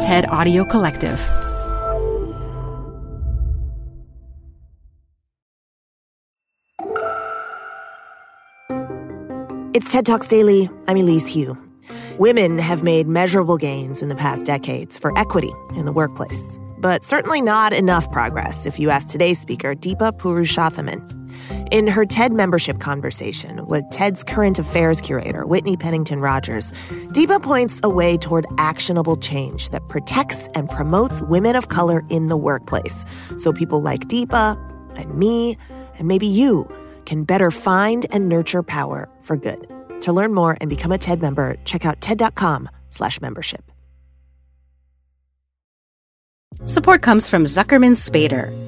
TED Audio Collective. It's TED Talks Daily. I'm Elise Hu. Women have made measurable gains in the past decades for equity in the workplace, but certainly not enough progress if you ask today's speaker, Deepa Purushothaman. In her TED membership conversation with TED's current affairs curator, Whitney Pennington Rodgers, Deepa points a way toward actionable change that protects and promotes women of color in the workplace so people like Deepa and me and maybe you can better find and nurture power for good. To learn more and become a TED member, check out TED.com slash membership. Support comes from Zuckerman Spaeder.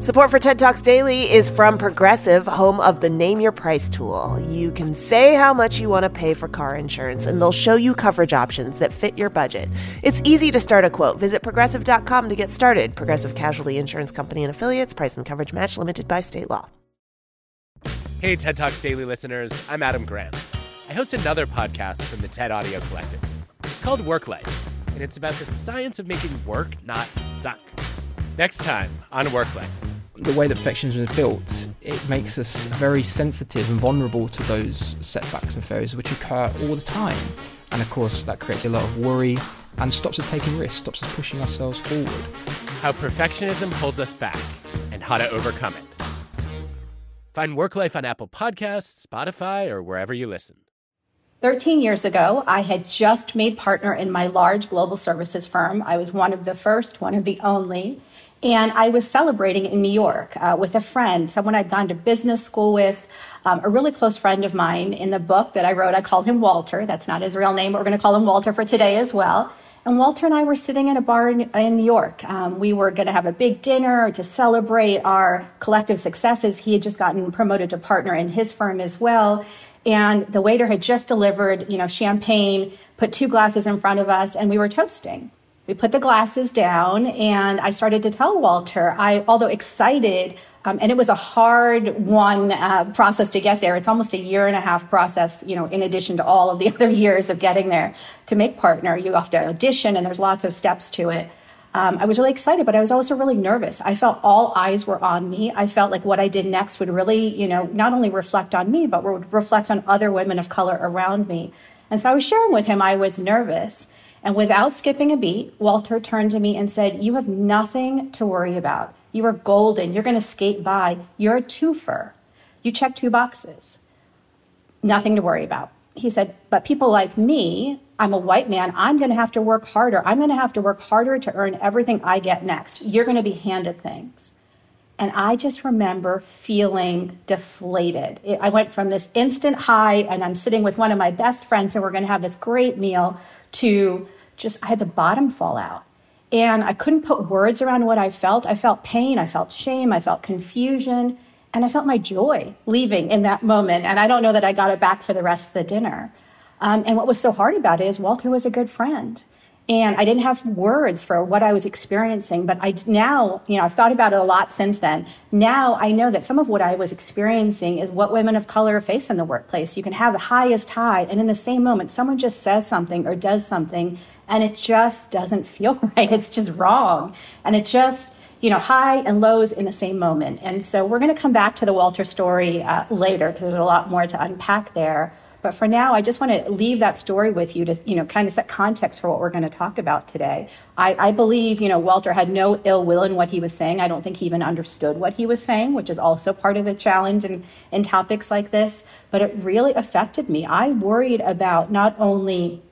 Support for TED Talks Daily is from Progressive, home of the Name Your Price tool. You can say how much you want to pay for car insurance, and they'll show you coverage options that fit your budget. It's easy to start a quote. Visit progressive.com to get started. Progressive Casualty Insurance Company and affiliates, price and coverage match limited by state law. Hey, TED Talks Daily listeners, I'm Adam Grant. I host another podcast from the TED Audio Collective. It's called Work Life, and it's about the science of making work not suck. Next time on Work Life. The way that perfectionism is built, it makes us very sensitive and vulnerable to those setbacks and failures which occur all the time. And of course, that creates a lot of worry and stops us taking risks, stops us pushing ourselves forward. How perfectionism holds us back and how to overcome it. Find Work Life on Apple Podcasts, Spotify, or wherever you listen. 13 years ago, I had just made partner in my large global services firm. I was one of the first, one of the only. And I was celebrating in New York uh, with a friend, someone I'd gone to business school with, um, a really close friend of mine. In the book that I wrote, I called him Walter. That's not his real name, but we're going to call him Walter for today as well. And Walter and I were sitting in a bar in, in New York. Um, we were going to have a big dinner to celebrate our collective successes. He had just gotten promoted to partner in his firm as well. And the waiter had just delivered, you know, champagne, put two glasses in front of us, and we were toasting we put the glasses down and i started to tell walter i although excited um, and it was a hard one uh, process to get there. It's almost a year and a half process you know in addition to all of the other years of getting there to make partner. You have to audition and there's lots of steps to it. Um, i was really excited but i was also really nervous. I felt all eyes were on me. I felt like what i did next would really you know not only reflect on me but would reflect on other women of color around me. And so i was sharing with him i was nervous and without skipping a beat, Walter turned to me and said, You have nothing to worry about. You are golden. You're going to skate by. You're a twofer. You check two boxes. Nothing to worry about. He said, But people like me, I'm a white man, I'm going to have to work harder. I'm going to have to work harder to earn everything I get next. You're going to be handed things. And I just remember feeling deflated. I went from this instant high, and I'm sitting with one of my best friends, and we're going to have this great meal, to just I had the bottom fall out. And I couldn't put words around what I felt. I felt pain, I felt shame, I felt confusion, and I felt my joy leaving in that moment. And I don't know that I got it back for the rest of the dinner. Um, and what was so hard about it is Walter was a good friend. And I didn't have words for what I was experiencing, but I now, you know, I've thought about it a lot since then. Now I know that some of what I was experiencing is what women of color face in the workplace. You can have the highest high, and in the same moment, someone just says something or does something and it just doesn't feel right. It's just wrong. And it just, you know, high and lows in the same moment. And so we're going to come back to the Walter story uh, later because there's a lot more to unpack there. But for now, I just want to leave that story with you to, you know, kind of set context for what we're going to talk about today. I, I believe, you know, Walter had no ill will in what he was saying. I don't think he even understood what he was saying, which is also part of the challenge in, in topics like this. But it really affected me. I worried about not only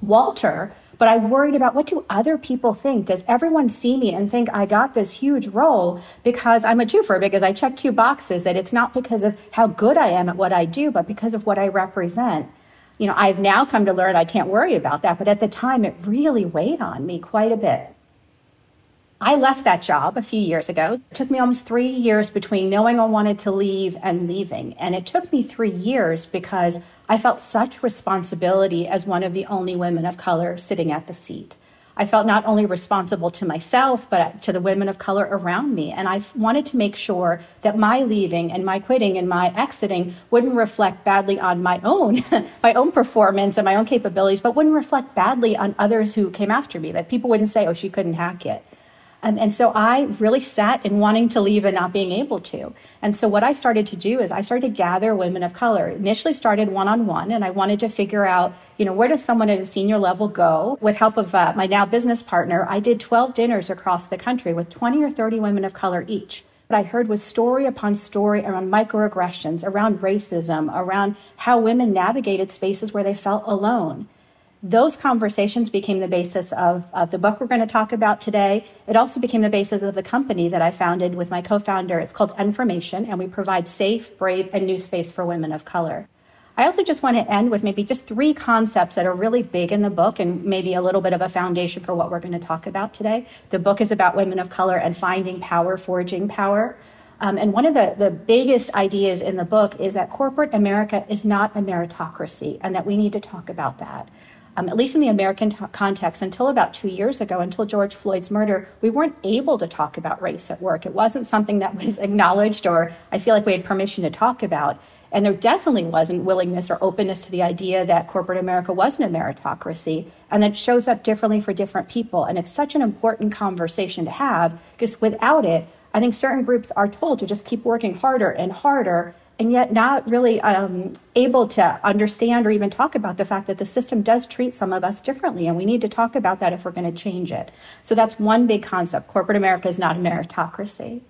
Walter, but I worried about what do other people think? Does everyone see me and think I got this huge role because I'm a twofer, because I check two boxes, that it's not because of how good I am at what I do, but because of what I represent. You know, I've now come to learn I can't worry about that, but at the time it really weighed on me quite a bit. I left that job a few years ago. It took me almost three years between knowing I wanted to leave and leaving. And it took me three years because I felt such responsibility as one of the only women of color sitting at the seat. I felt not only responsible to myself, but to the women of color around me. And I wanted to make sure that my leaving and my quitting and my exiting wouldn't reflect badly on my own, my own performance and my own capabilities, but wouldn't reflect badly on others who came after me, that people wouldn't say, oh, she couldn't hack it. Um, and so I really sat in wanting to leave and not being able to. And so what I started to do is I started to gather women of color. Initially started one on one, and I wanted to figure out, you know, where does someone at a senior level go? With help of uh, my now business partner, I did 12 dinners across the country with 20 or 30 women of color each. What I heard was story upon story around microaggressions, around racism, around how women navigated spaces where they felt alone those conversations became the basis of, of the book we're going to talk about today. It also became the basis of the company that I founded with my co founder. It's called nFormation, and we provide safe, brave, and new space for women of color. I also just want to end with maybe just three concepts that are really big in the book and maybe a little bit of a foundation for what we're going to talk about today. The book is about women of color and finding power, forging power. Um, and one of the, the biggest ideas in the book is that corporate America is not a meritocracy and that we need to talk about that um, at least in the American t- context, until about two years ago, until George Floyd's murder, we weren't able to talk about race at work. It wasn't something that was acknowledged or I feel like we had permission to talk about. And there definitely wasn't willingness or openness to the idea that corporate America wasn't a meritocracy and that shows up differently for different people. And it's such an important conversation to have because without it, I think certain groups are told to just keep working harder and harder and yet not really um, able to understand or even talk about the fact that the system does treat some of us differently. And we need to talk about that if we're going to change it. So that's one big concept. Corporate America is not a meritocracy.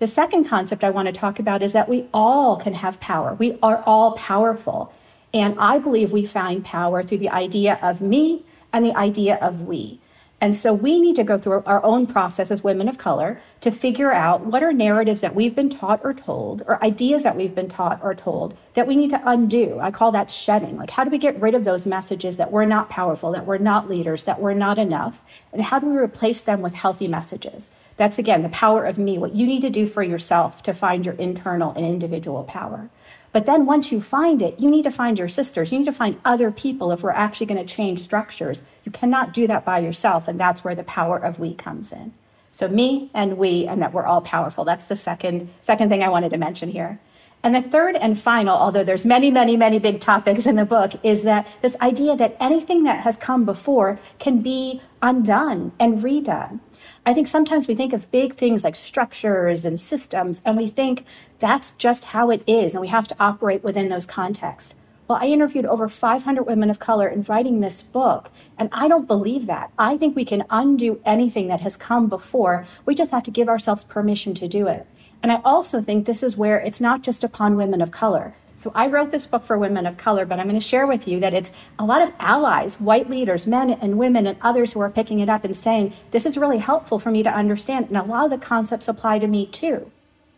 The second concept I want to talk about is that we all can have power. We are all powerful. And I believe we find power through the idea of me and the idea of we. And so we need to go through our own process as women of color to figure out what are narratives that we've been taught or told, or ideas that we've been taught or told that we need to undo. I call that shedding. Like, how do we get rid of those messages that we're not powerful, that we're not leaders, that we're not enough? And how do we replace them with healthy messages? That's again the power of me, what you need to do for yourself to find your internal and individual power. But then once you find it, you need to find your sisters. You need to find other people if we're actually going to change structures. You cannot do that by yourself. And that's where the power of we comes in. So me and we, and that we're all powerful. That's the second, second thing I wanted to mention here. And the third and final, although there's many, many, many big topics in the book, is that this idea that anything that has come before can be undone and redone. I think sometimes we think of big things like structures and systems, and we think that's just how it is, and we have to operate within those contexts. Well, I interviewed over 500 women of color in writing this book, and I don't believe that. I think we can undo anything that has come before. We just have to give ourselves permission to do it. And I also think this is where it's not just upon women of color. So I wrote this book for women of color, but I'm going to share with you that it's a lot of allies, white leaders, men and women, and others who are picking it up and saying, this is really helpful for me to understand. And a lot of the concepts apply to me too.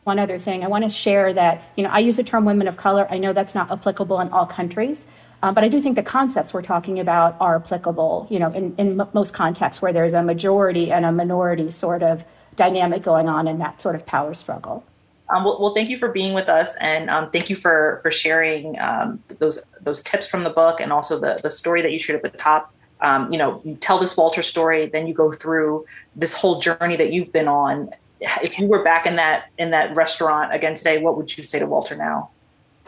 One other thing, I want to share that, you know, I use the term women of color. I know that's not applicable in all countries. Um, but I do think the concepts we're talking about are applicable, you know, in, in m- most contexts where there's a majority and a minority sort of dynamic going on in that sort of power struggle. Um, well, well, thank you for being with us, and um, thank you for for sharing um, those those tips from the book, and also the the story that you shared at the top. Um, you know, you tell this Walter story, then you go through this whole journey that you've been on. If you were back in that in that restaurant again today, what would you say to Walter now?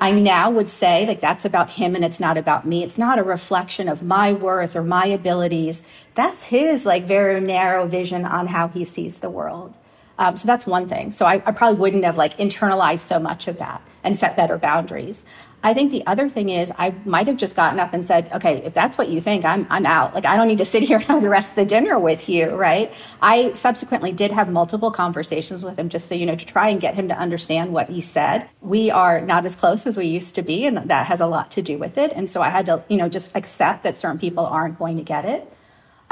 I now would say like that's about him and it's not about me. It's not a reflection of my worth or my abilities. That's his like very narrow vision on how he sees the world. Um, so that's one thing. So I, I probably wouldn't have like internalized so much of that and set better boundaries. I think the other thing is I might have just gotten up and said, okay, if that's what you think, I'm, I'm out. Like, I don't need to sit here and have the rest of the dinner with you, right? I subsequently did have multiple conversations with him just so, you know, to try and get him to understand what he said. We are not as close as we used to be, and that has a lot to do with it. And so I had to, you know, just accept that certain people aren't going to get it.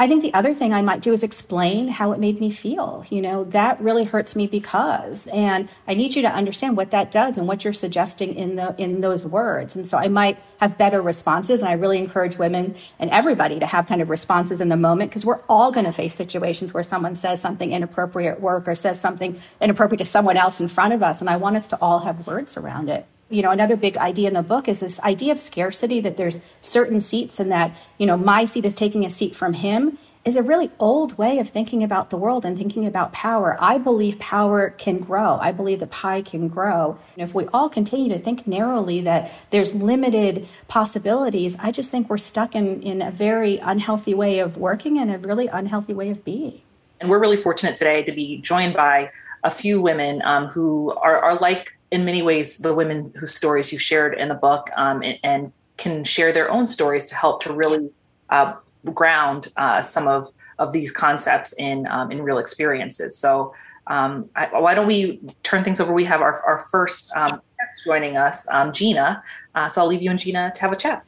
I think the other thing I might do is explain how it made me feel. You know, that really hurts me because, and I need you to understand what that does and what you're suggesting in the in those words. And so I might have better responses. And I really encourage women and everybody to have kind of responses in the moment because we're all going to face situations where someone says something inappropriate at work or says something inappropriate to someone else in front of us. And I want us to all have words around it you know another big idea in the book is this idea of scarcity that there's certain seats and that you know my seat is taking a seat from him is a really old way of thinking about the world and thinking about power. I believe power can grow. I believe the pie can grow. And if we all continue to think narrowly that there's limited possibilities, I just think we're stuck in, in a very unhealthy way of working and a really unhealthy way of being. And we're really fortunate today to be joined by a few women um, who are, are like in many ways the women whose stories you shared in the book um, and, and, can share their own stories to help to really uh, ground uh, some of of these concepts in um, in real experiences. So um, I, why don't we turn things over? We have our our first um, guest joining us, um, Gina. Uh, so I'll leave you and Gina to have a chat.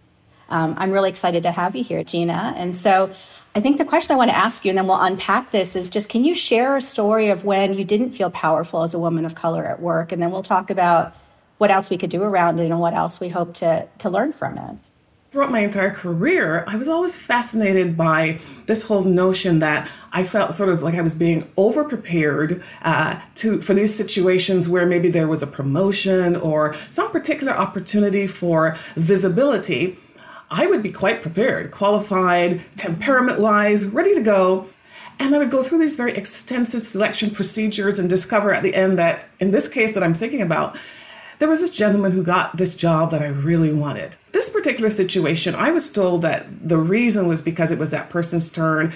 Um, I'm really excited to have you here, Gina. And so I think the question I want to ask you, and then we'll unpack this, is just can you share a story of when you didn't feel powerful as a woman of color at work? And then we'll talk about what else we could do around it and what else we hope to, to learn from it. Throughout my entire career, I was always fascinated by this whole notion that I felt sort of like I was being over prepared uh, to for these situations where maybe there was a promotion or some particular opportunity for visibility I would be quite prepared, qualified, temperament wise, ready to go. And I would go through these very extensive selection procedures and discover at the end that, in this case that I'm thinking about, there was this gentleman who got this job that I really wanted. This particular situation, I was told that the reason was because it was that person's turn,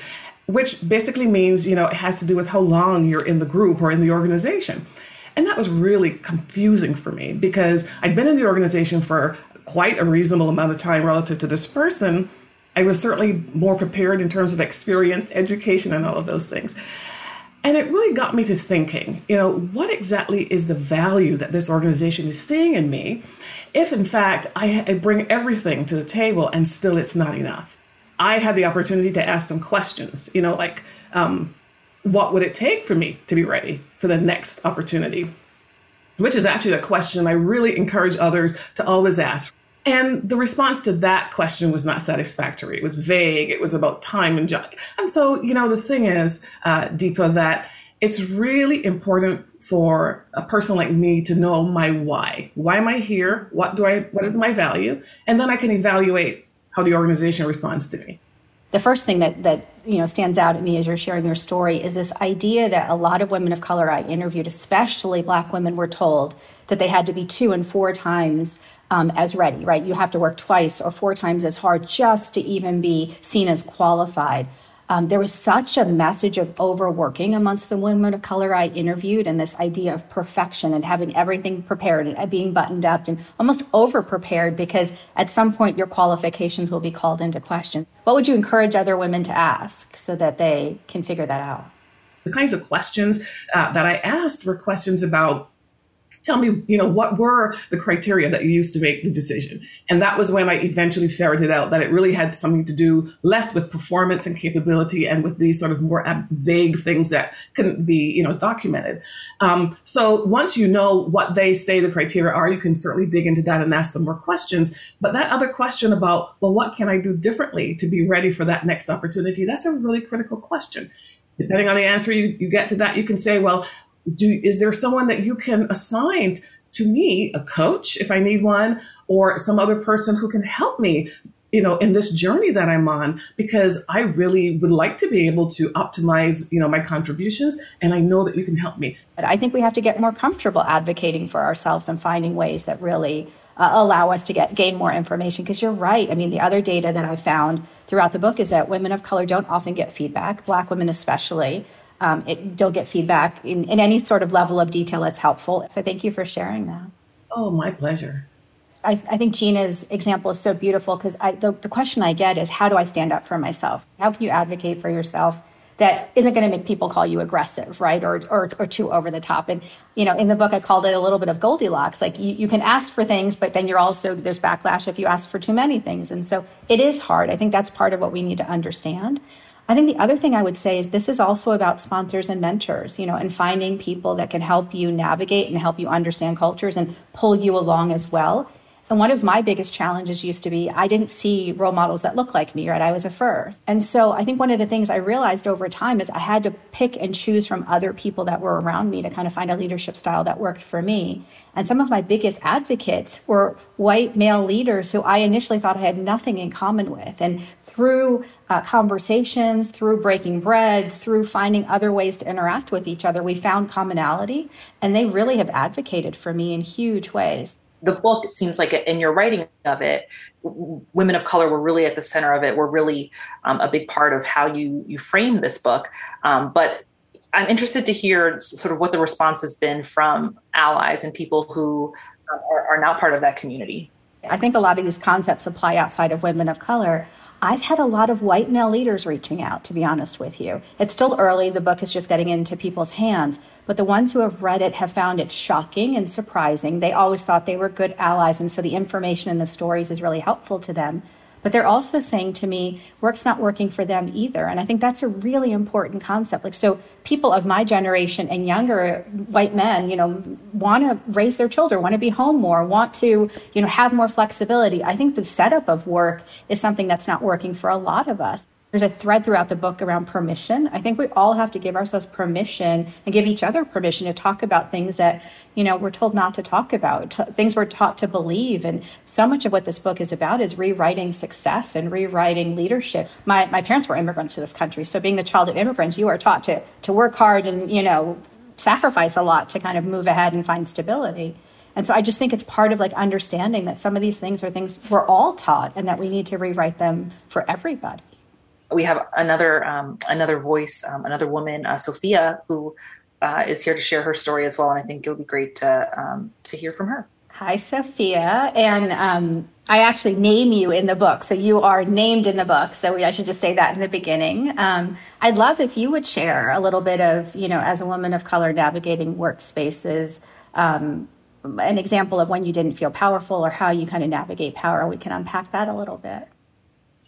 which basically means, you know, it has to do with how long you're in the group or in the organization. And that was really confusing for me because I'd been in the organization for quite a reasonable amount of time relative to this person, I was certainly more prepared in terms of experience, education, and all of those things. And it really got me to thinking, you know, what exactly is the value that this organization is seeing in me if, in fact, I, bring everything to the table and still it's not enough? I had the opportunity to ask them questions, you know, like, um, what would it take for me to be ready for the next opportunity? Which is actually a question I really encourage others to always ask. And the response to that question was not satisfactory. It was vague. It was about time and job. And so, you know, the thing is, uh, Deepa, that it's really important for a person like me to know my why. Why am I here? What do I, what is my value? And then I can evaluate how the organization responds to me the first thing that that you know stands out at me as you're sharing your story is this idea that a lot of women of color I interviewed, especially Black women, were told that they had to be two and four times um, as ready. Right, you have to work twice or four times as hard just to even be seen as qualified. Um, there was such a message of overworking amongst the women of color I interviewed, and this idea of perfection and having everything prepared and being buttoned up and almost over prepared because at some point your qualifications will be called into question. What would you encourage other women to ask so that they can figure that out? The kinds of questions uh, that I asked were questions about tell me, you know, what were the criteria that you used to make the decision? And that was when I eventually ferreted out that it really had something to do less with performance and capability and with these sort of more vague things that couldn't be, you know, documented. Um, so once you know what they say the criteria are, you can certainly dig into that and ask some more questions. But that other question about, well, what can I do differently to be ready for that next opportunity? That's a really critical question depending on the answer you, you get to that, you can say, well, do is there someone that you can assign to me, a coach if I need one, or some other person who can help me, you know, in this journey that I'm on, because I really would like to be able to optimize, you know, my contributions. And I know that you can help me. But I think we have to get more comfortable advocating for ourselves and finding ways that really uh, allow us to get gain more information. Because you're right. I mean, the other data that I found throughout the book is that women of color don't often get feedback, black women especially. Um, it, you'll get feedback in, in any sort of level of detail that's helpful. So thank you for sharing that. Oh, my pleasure. I, I, think Gina's example is so beautiful because the, the question I get is how do I stand up for myself? How can you advocate for yourself that isn't going to make people call you aggressive, right? Or, or, or too over the top. And, you know, in the book, I called it a little bit of Goldilocks. Like you, you can ask for things, but then you're also, there's backlash if you ask for too many things. And so it is hard. I think that's part of what we need to understand. I think the other thing I would say is this is also about sponsors and mentors, you know, and finding people that can help you navigate and help you understand cultures and pull you along as well. And one of my biggest challenges used to be I didn't see role models that looked like me, right? I was a first. And so I think one of the things I realized over time is I had to pick and choose from other people that were around me to kind of find a leadership style that worked for me. And some of my biggest advocates were white male leaders who I initially thought I had nothing in common with. And through uh, conversations, through breaking bread, through finding other ways to interact with each other, we found commonality. And they really have advocated for me in huge ways the book, it seems like in your writing of it, women of color were really at the center of it. Were really um, a big part of how you you frame this book. Um, but I'm interested to hear sort of what the response has been from allies and people who uh, are, are now part of that community. I think a lot of these concepts apply outside of women of color. I've had a lot of white male leaders reaching out, to be honest with you. It's still early. The book is just getting into people's hands. But the ones who have read it have found it shocking and surprising. They always thought they were good allies. And so the information in the stories is really helpful to them. But they're also saying to me, work's not working for them either. And I think that's a really important concept. Like, so people of my generation and younger white men, you know, want to raise their children, want to be home more, want to, you know, have more flexibility. I think the setup of work is something that's not working for a lot of us. There's a thread throughout the book around permission. I think we all have to give ourselves permission and give each other permission to talk about things that, you know, we're told not to talk about, t- things we're taught to believe. And so much of what this book is about is rewriting success and rewriting leadership. My, my parents were immigrants to this country. So being the child of immigrants, you are taught to, to work hard and, you know, sacrifice a lot to kind of move ahead and find stability. And so I just think it's part of like understanding that some of these things are things we're all taught and that we need to rewrite them for everybody we have another um, another voice, um, another woman, uh, Sophia, who uh, is here to share her story as well, and I think it'll be great to um, to hear from her. Hi, Sophia, and um, I actually name you in the book, so you are named in the book. So I should just say that in the beginning. Um, I'd love if you would share a little bit of, you know, as a woman of color navigating workspaces um, an example of when you didn't feel powerful or how you kind of navigate power. We can unpack that a little bit.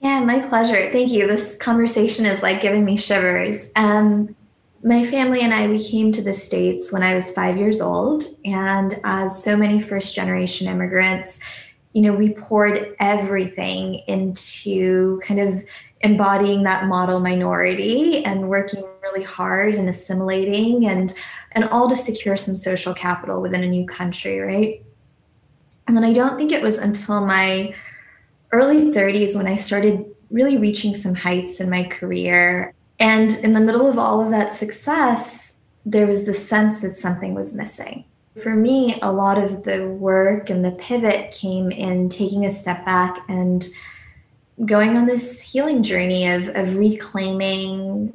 Yeah, my pleasure. Thank you. This conversation is like giving me shivers. Um, my family and I, we came to the States when I was five years old. And as so many first generation immigrants, you know, we poured everything into kind of embodying that model minority and working really hard and assimilating and and all to secure some social capital within a new country, right? And then I don't think it was until my early 30s when I started really reaching some heights in my career. And in the middle of all of that success, there was this sense that something was missing. For me, a lot of the work and the pivot came in taking a step back and going on this healing journey of, of reclaiming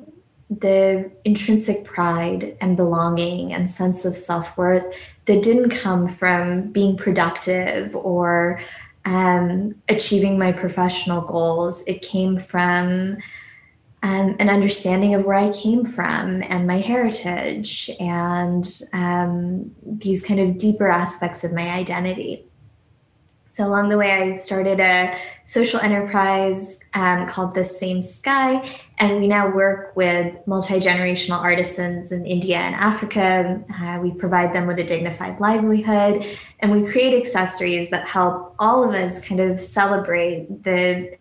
the intrinsic pride and belonging and sense of self worth that didn't come from being productive or um, achieving my professional goals. It came from um, an understanding of where I came from and my heritage and um, these kind of deeper aspects of my identity. So, along the way, I started a social enterprise um, called The Same Sky, and we now work with multi generational artisans in India and Africa. Uh, we provide them with a dignified livelihood, and we create accessories that help all of us kind of celebrate the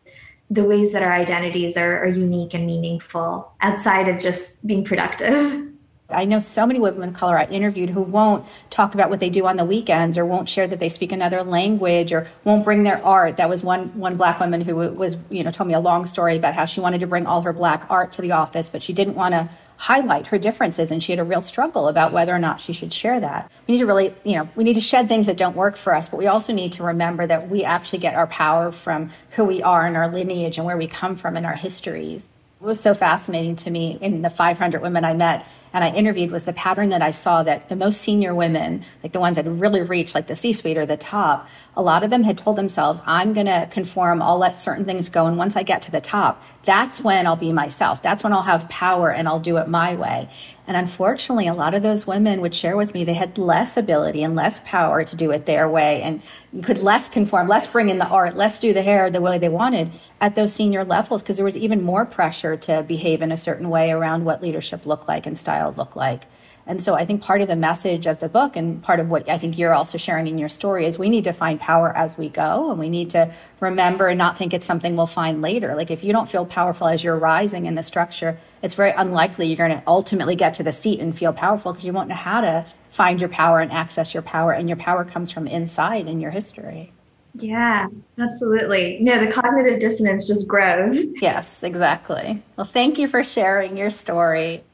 the ways that our identities are, are unique and meaningful outside of just being productive. I know so many women of color I interviewed who won't talk about what they do on the weekends or won't share that they speak another language or won't bring their art. That was one one black woman who was, you know, told me a long story about how she wanted to bring all her black art to the office, but she didn't want to highlight her differences and she had a real struggle about whether or not she should share that. We need to really, you know, we need to shed things that don't work for us, but we also need to remember that we actually get our power from who we are and our lineage and where we come from and our histories. What was so fascinating to me in the 500 women I met and I interviewed was the pattern that I saw that the most senior women, like the ones that really reached like the C suite or the top, a lot of them had told themselves, I'm going to conform, I'll let certain things go. And once I get to the top, that's when I'll be myself. That's when I'll have power and I'll do it my way. And unfortunately, a lot of those women would share with me they had less ability and less power to do it their way and could less conform, less bring in the art, less do the hair the way they wanted at those senior levels because there was even more pressure to behave in a certain way around what leadership looked like and style looked like. And so I think part of the message of the book and part of what I think you're also sharing in your story is we need to find power as we go and we need to remember and not think it's something we'll find later. Like if you don't feel powerful as you're rising in the structure, it's very unlikely you're going to ultimately get to the seat and feel powerful because you won't know how to find your power and access your power and your power comes from inside in your history. Yeah, absolutely. No, the cognitive dissonance just grows. Yes, exactly. Well, thank you for sharing your story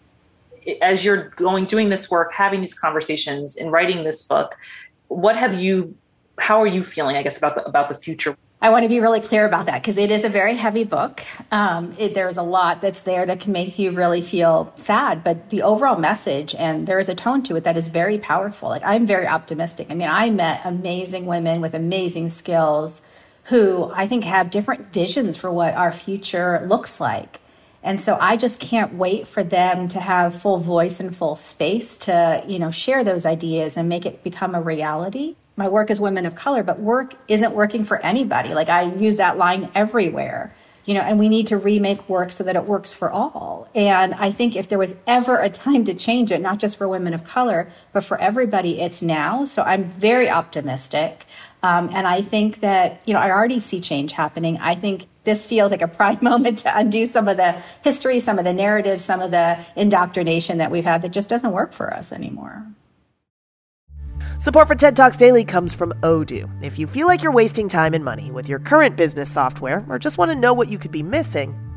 as you're going doing this work, having these conversations, and writing this book, what have you? How are you feeling? I guess about the, about the future. I want to be really clear about that because it is a very heavy book. Um, it, there's a lot that's there that can make you really feel sad, but the overall message and there is a tone to it that is very powerful. Like I'm very optimistic. I mean, I met amazing women with amazing skills who I think have different visions for what our future looks like. And so I just can't wait for them to have full voice and full space to, you know, share those ideas and make it become a reality. My work is women of color, but work isn't working for anybody. Like I use that line everywhere. You know, and we need to remake work so that it works for all. And I think if there was ever a time to change it, not just for women of color, but for everybody, it's now. So I'm very optimistic. Um, and I think that, you know, I already see change happening. I think this feels like a prime moment to undo some of the history, some of the narratives, some of the indoctrination that we've had that just doesn't work for us anymore. Support for TED Talks Daily comes from Odoo. If you feel like you're wasting time and money with your current business software or just want to know what you could be missing,